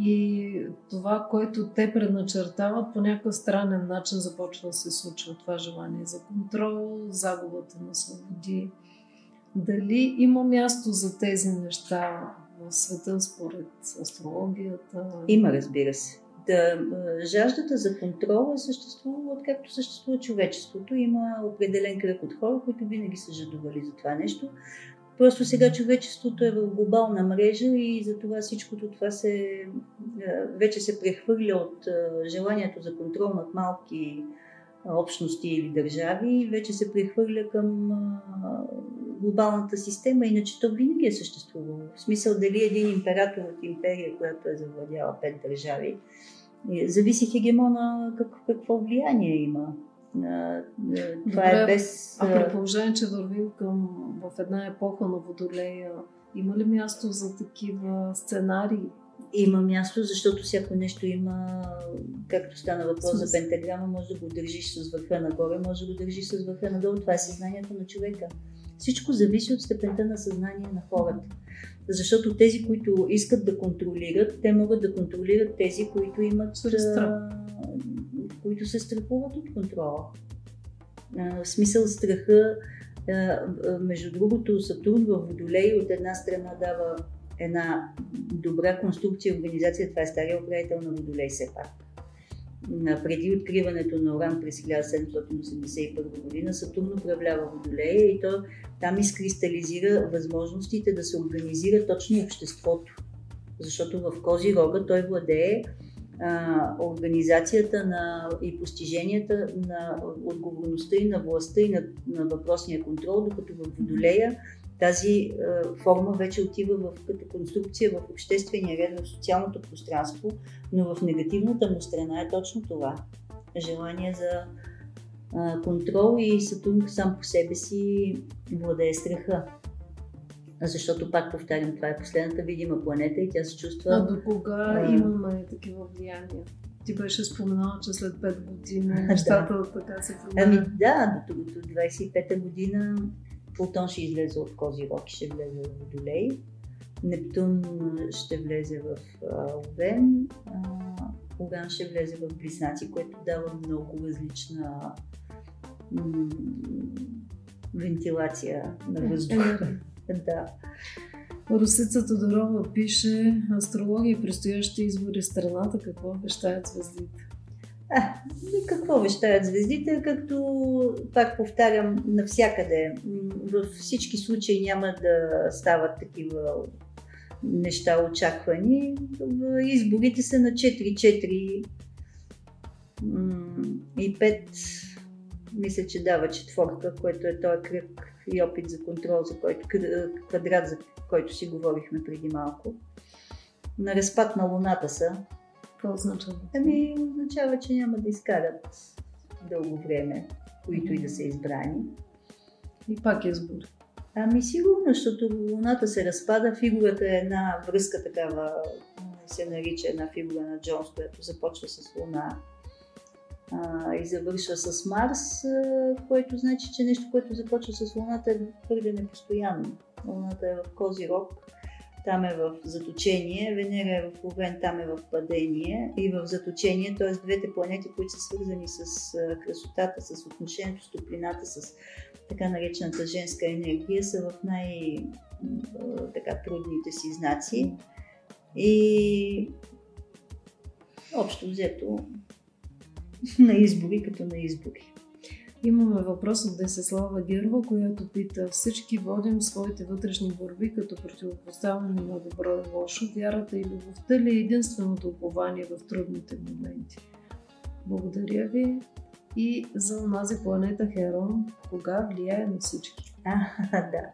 [SPEAKER 1] И това, което те предначертават, по някакъв странен начин започва да се случва това желание за контрол, загубата на свободи. Дали има място за тези неща в света според астрологията?
[SPEAKER 2] Има, разбира се. Да, жаждата за контрол е съществува откакто съществува човечеството. Има определен кръг от хора, които винаги са жадували за това нещо. Просто сега човечеството е в глобална мрежа и затова всичкото това се, вече се прехвърля от желанието за контрол над малки общности или държави вече се прехвърля към глобалната система, иначе то винаги е съществувало. В смисъл дали един император от империя, която е завладяла пет държави, зависи хегемона как, какво влияние има това е Добре, е без...
[SPEAKER 1] А при положение, че вървим към в една епоха на Водолея, има ли място за такива сценарии?
[SPEAKER 2] има място, защото всяко нещо има, както стана въпрос за пентаграма, може да го държиш с върха нагоре, може да го държиш с върха надолу. Това е съзнанието на човека. Всичко зависи от степента на съзнание на хората. Защото тези, които искат да контролират, те могат да контролират тези, които имат
[SPEAKER 1] страх.
[SPEAKER 2] Които се страхуват от контрола. В смисъл страха, между другото, Сатурн в Водолей от една страна дава една добра конструкция и организация. Това е стария управител на Водолей все пак. Преди откриването на Оран през 1781 година Сатурн управлява Водолея и то там изкристализира възможностите да се организира точно обществото. Защото в Кози рога той владее организацията на, и постиженията на отговорността и на властта и на, на въпросния контрол, докато в Водолея тази а, форма вече отива в, като конструкция в обществения ред, в социалното пространство, но в негативната му страна е точно това. Желание за а, контрол и Сатурн сам по себе си владее страха. Защото, пак повтарям, това е последната видима планета и тя се чувства...
[SPEAKER 1] А до кога а... имаме такива влияния? Ти беше споменала, че след 5 години нещата да. така се променят.
[SPEAKER 2] Ами да, до, до 25-та година Плутон ще излезе от Козирог и ще влезе в Водолей. Нептун ще влезе в Овен. Уран ще влезе в Близнаци, което дава много различна м- вентилация на въздуха. Да.
[SPEAKER 1] Русица Тодорова пише Астрология, предстоящи избори в страната, какво вещаят звездите?
[SPEAKER 2] А, какво вещаят звездите, както пак повтарям навсякъде. Във всички случаи няма да стават такива неща очаквани. Изборите са на 4-4 и 5 мисля, че дава четворка, което е този кръг и опит за контрол, за който, квадрат, за който си говорихме преди малко. На разпад на Луната са.
[SPEAKER 1] Какво означава?
[SPEAKER 2] Ами, означава, че няма да изкарат дълго време, които и да са избрани.
[SPEAKER 1] И пак е избор.
[SPEAKER 2] Ами сигурно, защото Луната се разпада, фигурата е една връзка такава, се нарича една фигура на Джонс, която започва с Луна а, и завършва с Марс, а, което значи, че нещо, което започва с Луната е твърде непостоянно. Луната е в Кози рог, там е в заточение, Венера е в Овен, там е в падение и в заточение, т.е. двете планети, които са свързани с красотата, с отношението с топлината, с така наречената женска енергия, са в най-трудните си знаци. И общо взето на избори като на избори.
[SPEAKER 1] Имаме въпрос от Десеслава Герва, която пита всички водим своите вътрешни борби като противопоставяне на добро и лошо. Вярата и любовта ли е единственото упование в трудните моменти? Благодаря ви и за онази планета Херон, кога влияе на всички.
[SPEAKER 2] А, да.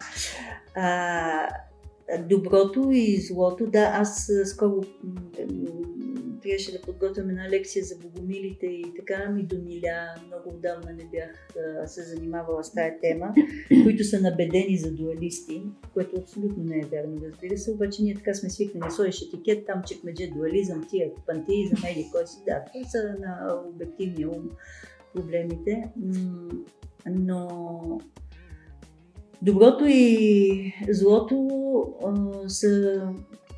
[SPEAKER 2] А, доброто и злото, да, аз скоро трябваше да подготвям една лекция за богомилите и така ми домиля. Много отдавна не бях а, се занимавала с тая тема, които са набедени за дуалисти, което абсолютно не е вярно, разбира се. Обаче ние така сме свикнали, сложиш етикет, там чекмедже дуализъм, тия пантеизъм, еди кой си. Да, това са на обективния ум проблемите. Но доброто и злото а, са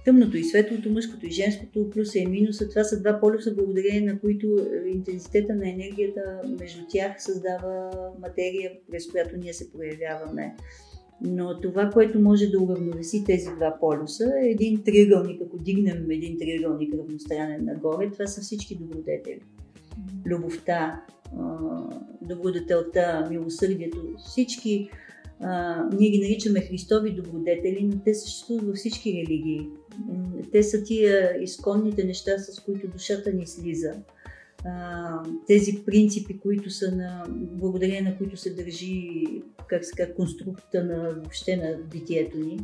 [SPEAKER 2] тъмното и светлото, мъжкото и женското, плюса и минуса. Това са два полюса, благодарение на които е, интензитета на енергията между тях създава материя, през която ние се проявяваме. Но това, което може да уравновеси тези два полюса е един триъгълник. Ако дигнем един триъгълник равностранен нагоре, това са всички добродетели. Любовта, добродетелта, милосърдието, всички ние ги наричаме Христови добродетели, но те съществуват във всички религии. Те са тия изконните неща, с които душата ни слиза. Тези принципи, които са на, благодарение на които се държи, как се казва, конструкта на въобще на битието ни.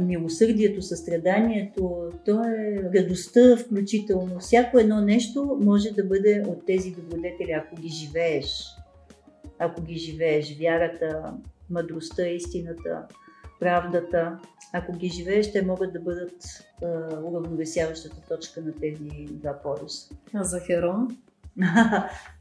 [SPEAKER 2] Милосърдието, състраданието, то е радостта включително. Всяко едно нещо може да бъде от тези добродетели, ако ги живееш. Ако ги живееш, вярата, мъдростта, истината, правдата. Ако ги живееш, те могат да бъдат а, уравновесяващата точка на тези два полюса.
[SPEAKER 1] А за Херон?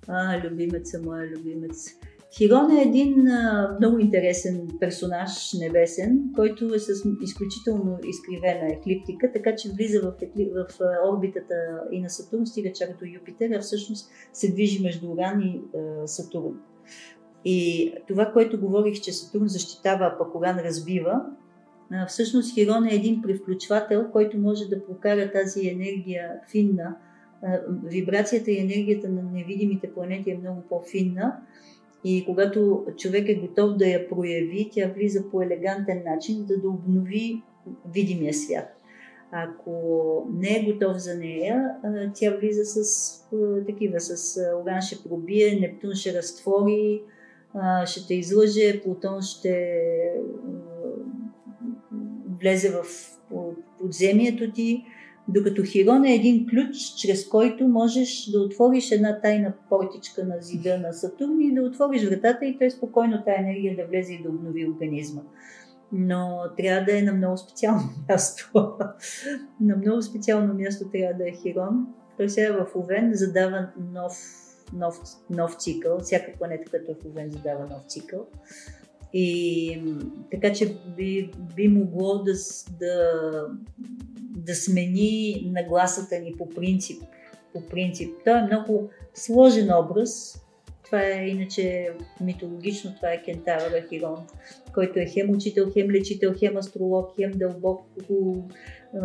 [SPEAKER 2] а, любимеца, моя любимец. Хирон е един а, много интересен персонаж, небесен, който е с изключително изкривена еклиптика, така че влиза в, екли... в орбитата и на Сатурн, стига чак до Юпитер, а всъщност се движи между Уран и а, Сатурн. И това, което говорих, че Сатурн защитава, а пък Уран разбива, всъщност Хирон е един превключвател, който може да прокара тази енергия финна. Вибрацията и енергията на невидимите планети е много по-финна и когато човек е готов да я прояви, тя влиза по елегантен начин, за да обнови видимия свят. Ако не е готов за нея, тя влиза с такива, с Оран ще пробие, Нептун ще разтвори, ще те излъже, Плутон ще влезе в подземието ти, докато Хирон е един ключ, чрез който можеш да отвориш една тайна портичка на зида на Сатурн и да отвориш вратата и той спокойно тая енергия да влезе и да обнови организма. Но трябва да е на много специално място. на много специално място трябва да е Хирон. Той сега е в Овен, задава нов, нов, нов цикъл. Всяка планета, която е в Овен, задава нов цикъл. И така че би, би могло да, да, да смени нагласата ни по принцип. По принцип. Той е много сложен образ. Това е иначе митологично, това е кентавъра Хирон, който е хем учител, хем лечител, хем астролог, хем дълбоко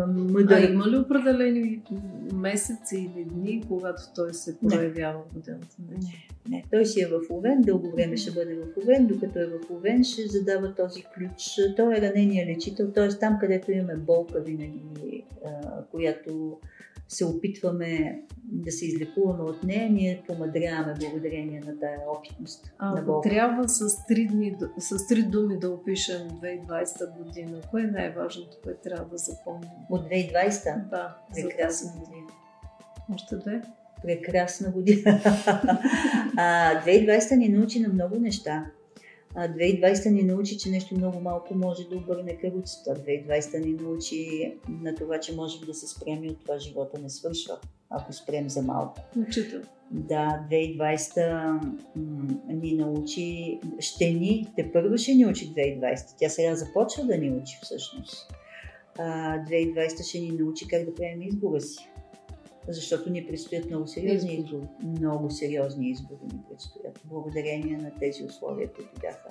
[SPEAKER 1] мъдър. А има ли определени месеци или дни, когато той се проявява в годината?
[SPEAKER 2] Не, не. Той си е в Овен, дълго време ще бъде в Овен, докато е в Овен ще задава този ключ. Той е ранения лечител, т.е. там, където имаме болка винаги, която се опитваме да се излекуваме от нея, ние помадряваме благодарение на тая опитност.
[SPEAKER 1] А,
[SPEAKER 2] на
[SPEAKER 1] Бога. трябва с три, дни, с три думи да опишем 2020 година, кое е най-важното, което трябва да запомним?
[SPEAKER 2] От 2020?
[SPEAKER 1] Да.
[SPEAKER 2] Прекрасна година.
[SPEAKER 1] Още две?
[SPEAKER 2] Прекрасна година. а, 2020 ни научи на много неща. 2020 ни научи, че нещо много малко може да обърне каруцата. 2020 ни научи на това, че можем да се спрем и от това живота не свършва, ако спрем за малко.
[SPEAKER 1] Учител.
[SPEAKER 2] Да, 2020 ни научи, ще ни, те първо ще ни учи 2020. Тя сега започва да ни учи всъщност. 2020 ще ни научи как да правим избора си защото ни предстоят много сериозни избори. Много сериозни избори ни предстоят, благодарение на тези условия, които бяха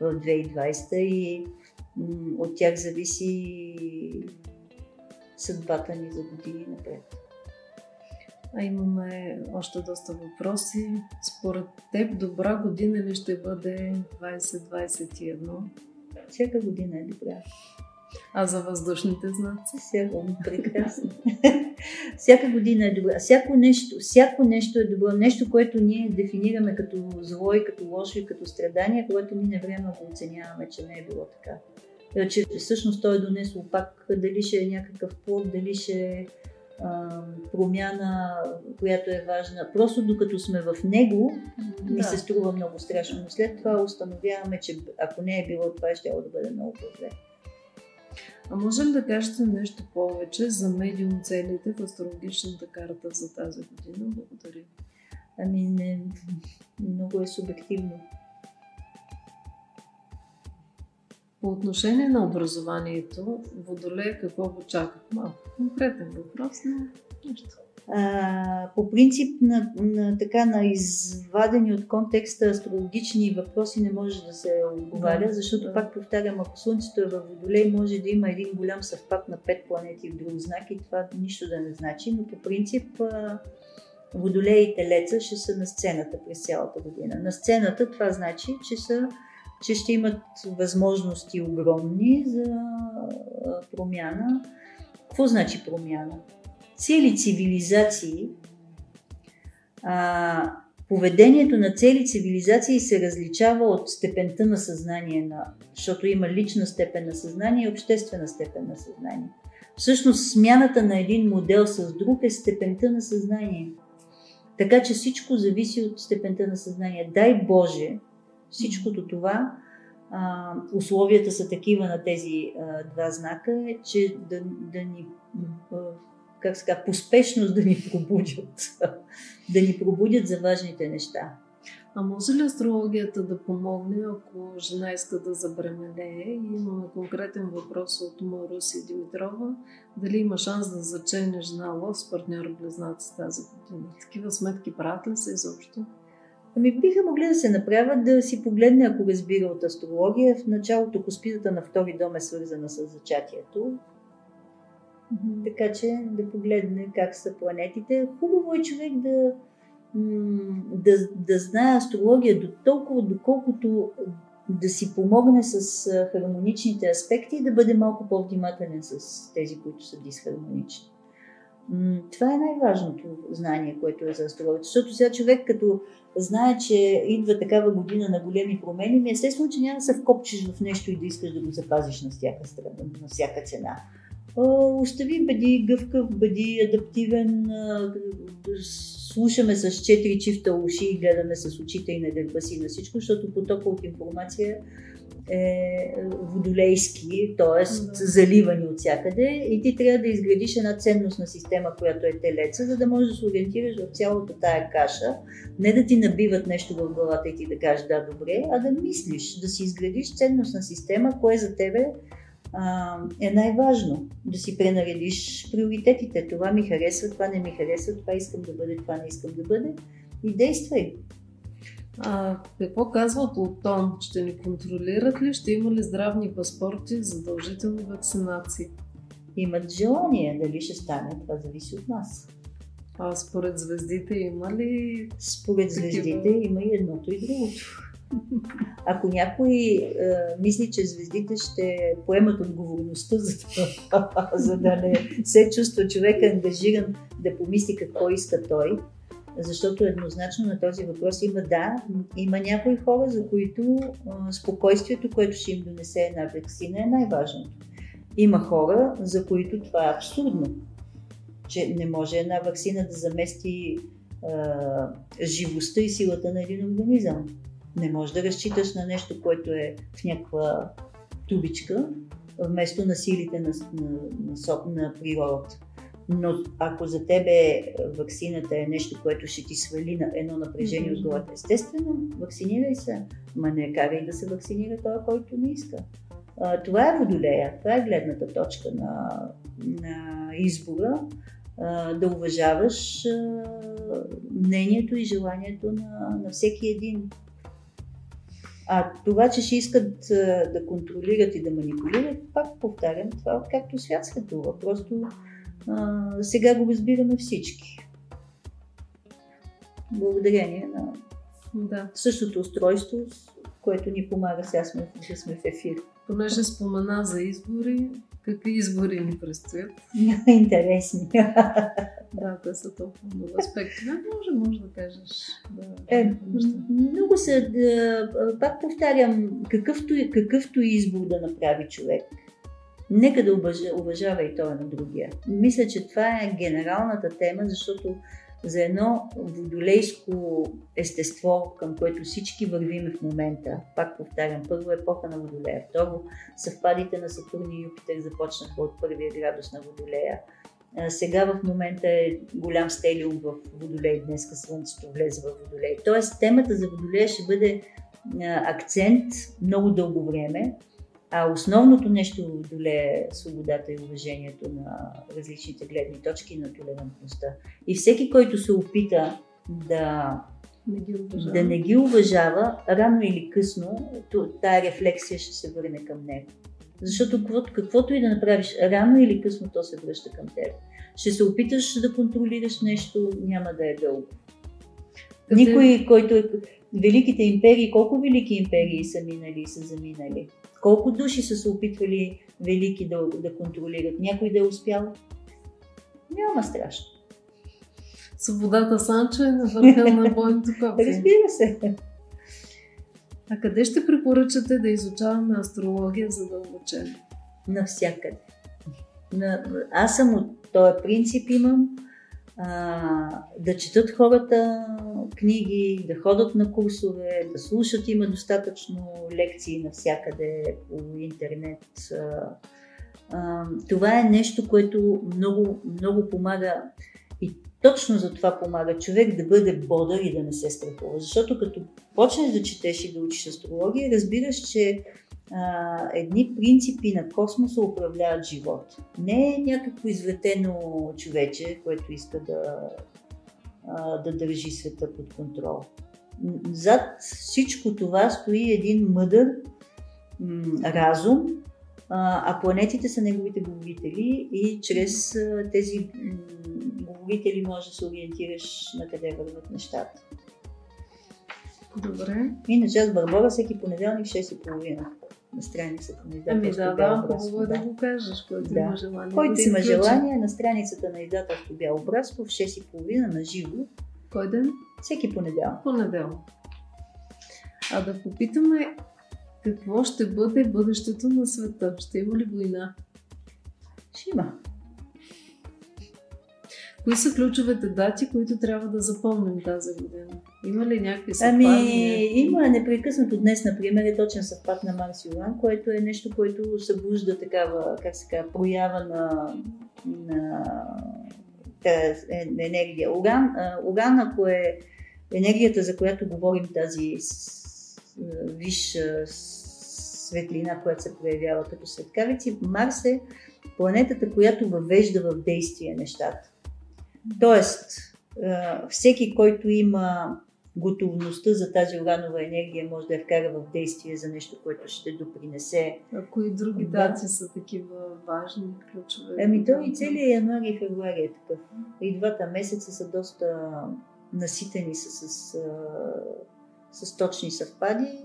[SPEAKER 2] в 2020 и от тях зависи съдбата ни за години напред.
[SPEAKER 1] А имаме още доста въпроси. Според теб добра година ли ще бъде 2021?
[SPEAKER 2] Всяка година е добра.
[SPEAKER 1] А за въздушните знаци?
[SPEAKER 2] Всяко, прекрасно. Всяка година е добра. Всяко нещо, всяко нещо е добро. Нещо, което ние дефинираме като зло и като лошо и като страдание, което мине време го оценяваме, че не е било така. Е, че всъщност той е донесло пак дали ще е някакъв плод, дали ще е промяна, която е важна. Просто докато сме в него, да. се струва много страшно. Но след това установяваме, че ако не е било това, ще да бъде много по-зле.
[SPEAKER 1] А можем да кажете нещо повече за медиум целите в астрологичната карта за тази година? Благодаря.
[SPEAKER 2] Ами не, много е субективно.
[SPEAKER 1] По отношение на образованието, Водолея какво го чака? Малко конкретен въпрос, но нещо.
[SPEAKER 2] А, по принцип на, на, така, на извадени от контекста астрологични въпроси не може да се отговаря, защото да. пак повтарям, ако Слънцето е във Водолей, може да има един голям съвпад на пет планети в друг знак и това нищо да не значи, но по принцип Водолей и Телеца ще са на сцената през цялата година. На сцената това значи, че, са, че ще имат възможности огромни за промяна. Какво значи промяна? Цели цивилизации, а, поведението на цели цивилизации се различава от степента на съзнание, на, защото има лична степен на съзнание и обществена степен на съзнание. Всъщност смяната на един модел с друг е степента на съзнание. Така че всичко зависи от степента на съзнание. Дай Боже всичкото това а, условията са такива на тези а, два знака, е, че да, да ни, как ска, поспешност да ни пробудят, да ни пробудят за важните неща.
[SPEAKER 1] А може ли астрологията да помогне, ако жена иска да забременее? И имаме конкретен въпрос от Маруси Димитрова. Дали има шанс да зачене жена лъв с партньор близнаци тази година? Такива сметки правят ли се изобщо?
[SPEAKER 2] Ами биха могли да се направят да си погледне, ако разбира от астрология. В началото коспидата на втори дом е свързана с зачатието. Така че да погледне как са планетите. Хубаво е човек да, да, да знае астрология до толкова, доколкото да си помогне с хармоничните аспекти и да бъде малко по-внимателен с тези, които са дисхармонични. Това е най-важното знание, което е за астрологията. Защото сега човек, като знае, че идва такава година на големи промени, ми естествено, че няма да се вкопчиш в нещо и да искаш да го запазиш на всяка страна, на всяка цена. Остави, бъди гъвкав, бъди адаптивен, слушаме с четири чифта уши и гледаме с очите и на гърба си на всичко, защото потока от информация е водолейски, т.е. Заливани от всякъде и ти трябва да изградиш една ценностна система, която е телеца, за да можеш да се ориентираш в цялата тая каша. Не да ти набиват нещо в главата и ти да кажеш да, добре, а да мислиш, да си изградиш ценностна система, кое за тебе а, е най-важно. Да си пренаредиш приоритетите. Това ми харесва, това не ми харесва, това искам да бъде, това не искам да бъде и действай.
[SPEAKER 1] А, какво казва Плутон? Ще ни контролират ли? Ще има ли здравни паспорти, задължителни вакцинации?
[SPEAKER 2] Имат желание. Дали ще стане, това зависи от нас.
[SPEAKER 1] А според звездите има ли?
[SPEAKER 2] Според звездите има и едното и другото. Ако някой е, мисли, че звездите ще поемат отговорността за това, за да не се чувства човек ангажиран да помисли какво иска той, защото еднозначно на този въпрос има да, има някои хора, за които а, спокойствието, което ще им донесе една вакцина е най-важното. Има хора, за които това е абсурдно, че не може една вакцина да замести а, живостта и силата на един организъм. Не може да разчиташ на нещо, което е в някаква тубичка, вместо на силите на, на, на, на природата. Но ако за тебе вакцината е нещо, което ще ти свали на едно напрежение mm-hmm. от главата, естествено, вакцинирай се. Ма не карай да се вакцинира той, който не иска. А, това е водолея, това е гледната точка на, на избора. А, да уважаваш а, мнението и желанието на, на всеки един. А това, че ще искат да контролират и да манипулират, пак повтарям, това както свят светува. Просто а, сега го разбираме всички. Благодарение на да. същото устройство, което ни помага сега сме, да сме в ефир.
[SPEAKER 1] Понеже спомена за избори, какви избори ни предстоят?
[SPEAKER 2] Интересни.
[SPEAKER 1] да, те са толкова много аспекти. Не, може, може да кажеш. Да,
[SPEAKER 2] е, много са, да, пак повтарям, какъвто, какъвто избор да направи човек – Нека да уважава и той на другия. Мисля, че това е генералната тема, защото за едно водолейско естество, към което всички вървиме в момента, пак повтарям, първо епоха на Водолея, второ съвпадите на Сатурн и Юпитер започнаха от първия градус на Водолея. Сега в момента е голям стелиум в Водолей, днеска Слънцето влезе в Водолей. Тоест темата за Водолея ще бъде акцент много дълго време а основното нещо долее свободата и уважението на различните гледни точки на толерантността. И всеки, който се опита да
[SPEAKER 1] не ги уважава.
[SPEAKER 2] да не ги уважава, рано или късно тая рефлексия ще се върне към него. Защото каквото, каквото и да направиш, рано или късно то се връща към теб. Ще се опиташ да контролираш нещо, няма да е дълго. Къде... Никой, който е... Великите империи, колко велики империи са минали и са заминали? Колко души са се опитвали велики да, да контролират? Някой да е успял? Няма страшно.
[SPEAKER 1] Свободата Санчо е на върха на бойното копие.
[SPEAKER 2] Разбира се.
[SPEAKER 1] А къде ще препоръчате да изучаваме астрология
[SPEAKER 2] Да Навсякъде. На, аз съм от този принцип имам. Да четат хората книги, да ходят на курсове, да слушат. Има достатъчно лекции навсякъде по интернет. А, а, това е нещо, което много, много помага и точно за това помага човек да бъде бодър и да не се страхува. Защото като почнеш да четеш и да учиш астрология, разбираш, че а, едни принципи на космоса управляват живот. Не е някакво извратено човече, което иска да, а, да държи света под контрол. Зад всичко това стои един мъдър м- разум, а, планетите са неговите говорители и чрез тези говорители може да се ориентираш на къде върват нещата.
[SPEAKER 1] Добре.
[SPEAKER 2] Иначе аз Барбара всеки понеделник 6.30 на страницата на
[SPEAKER 1] издателство Ами да, да, хубаво е да. го кажеш, който да. има желание.
[SPEAKER 2] Който да има желание, на страницата на издателство Бял Братство в 6.30 на живо.
[SPEAKER 1] Кой ден?
[SPEAKER 2] Всеки понеделник.
[SPEAKER 1] Понеделник. А да попитаме какво ще бъде бъдещето на света? Ще има ли война?
[SPEAKER 2] Ще има.
[SPEAKER 1] Кои са ключовете дати, които трябва да запомним тази година? Има ли някакви съвпадения? Ами,
[SPEAKER 2] има непрекъснато днес, например, е точен съвпад на Марс и Уран, което е нещо, което събужда такава, как се казва, проява на, на е, енергия. Уран, уран, ако е енергията, за която говорим, тази висша светлина, която се проявява като светкавици, Марс е планетата, която въвежда в действие нещата. Тоест, всеки, който има готовността за тази уранова енергия, може да я вкара в действие за нещо, което ще допринесе.
[SPEAKER 1] А кои други да. дати са такива важни, ключове?
[SPEAKER 2] Ами то и целият януари и февруари е такъв. И двата месеца са доста наситени с, с, с точни съвпади.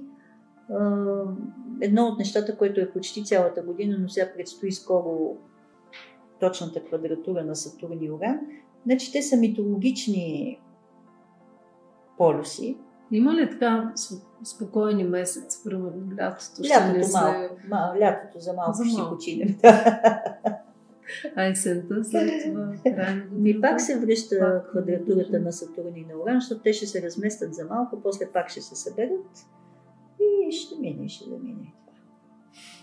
[SPEAKER 2] Едно от нещата, което е почти цялата година, но сега предстои скоро точната квадратура на Сатурн и Уран, Значи те са митологични полюси.
[SPEAKER 1] Има ли така спокойни месец, примерно лятото?
[SPEAKER 2] Лятото се... малко. Ма, лятото за малко, за малко. ще починем.
[SPEAKER 1] а есента след това
[SPEAKER 2] И пак се връща пак, квадратурата на Сатурн и на Оран, защото те ще се разместят за малко, после пак ще се съберат и ще мине, ще да мине.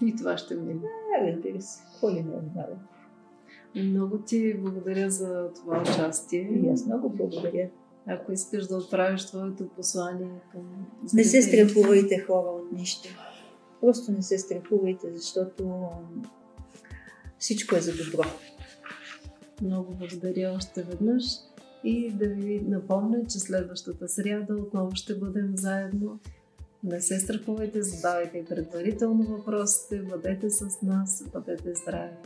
[SPEAKER 1] И това ще мине.
[SPEAKER 2] Да, разбира се. Какво ли не е
[SPEAKER 1] много ти благодаря за това участие.
[SPEAKER 2] И аз много благодаря.
[SPEAKER 1] Ако искаш да отправиш твоето послание към...
[SPEAKER 2] Не се страхувайте хора от нищо. Просто не се страхувайте, защото всичко е за добро.
[SPEAKER 1] Много благодаря още веднъж и да ви напомня, че следващата сряда отново ще бъдем заедно. Не се страхувайте, задавайте предварително въпросите, бъдете с нас, бъдете здрави.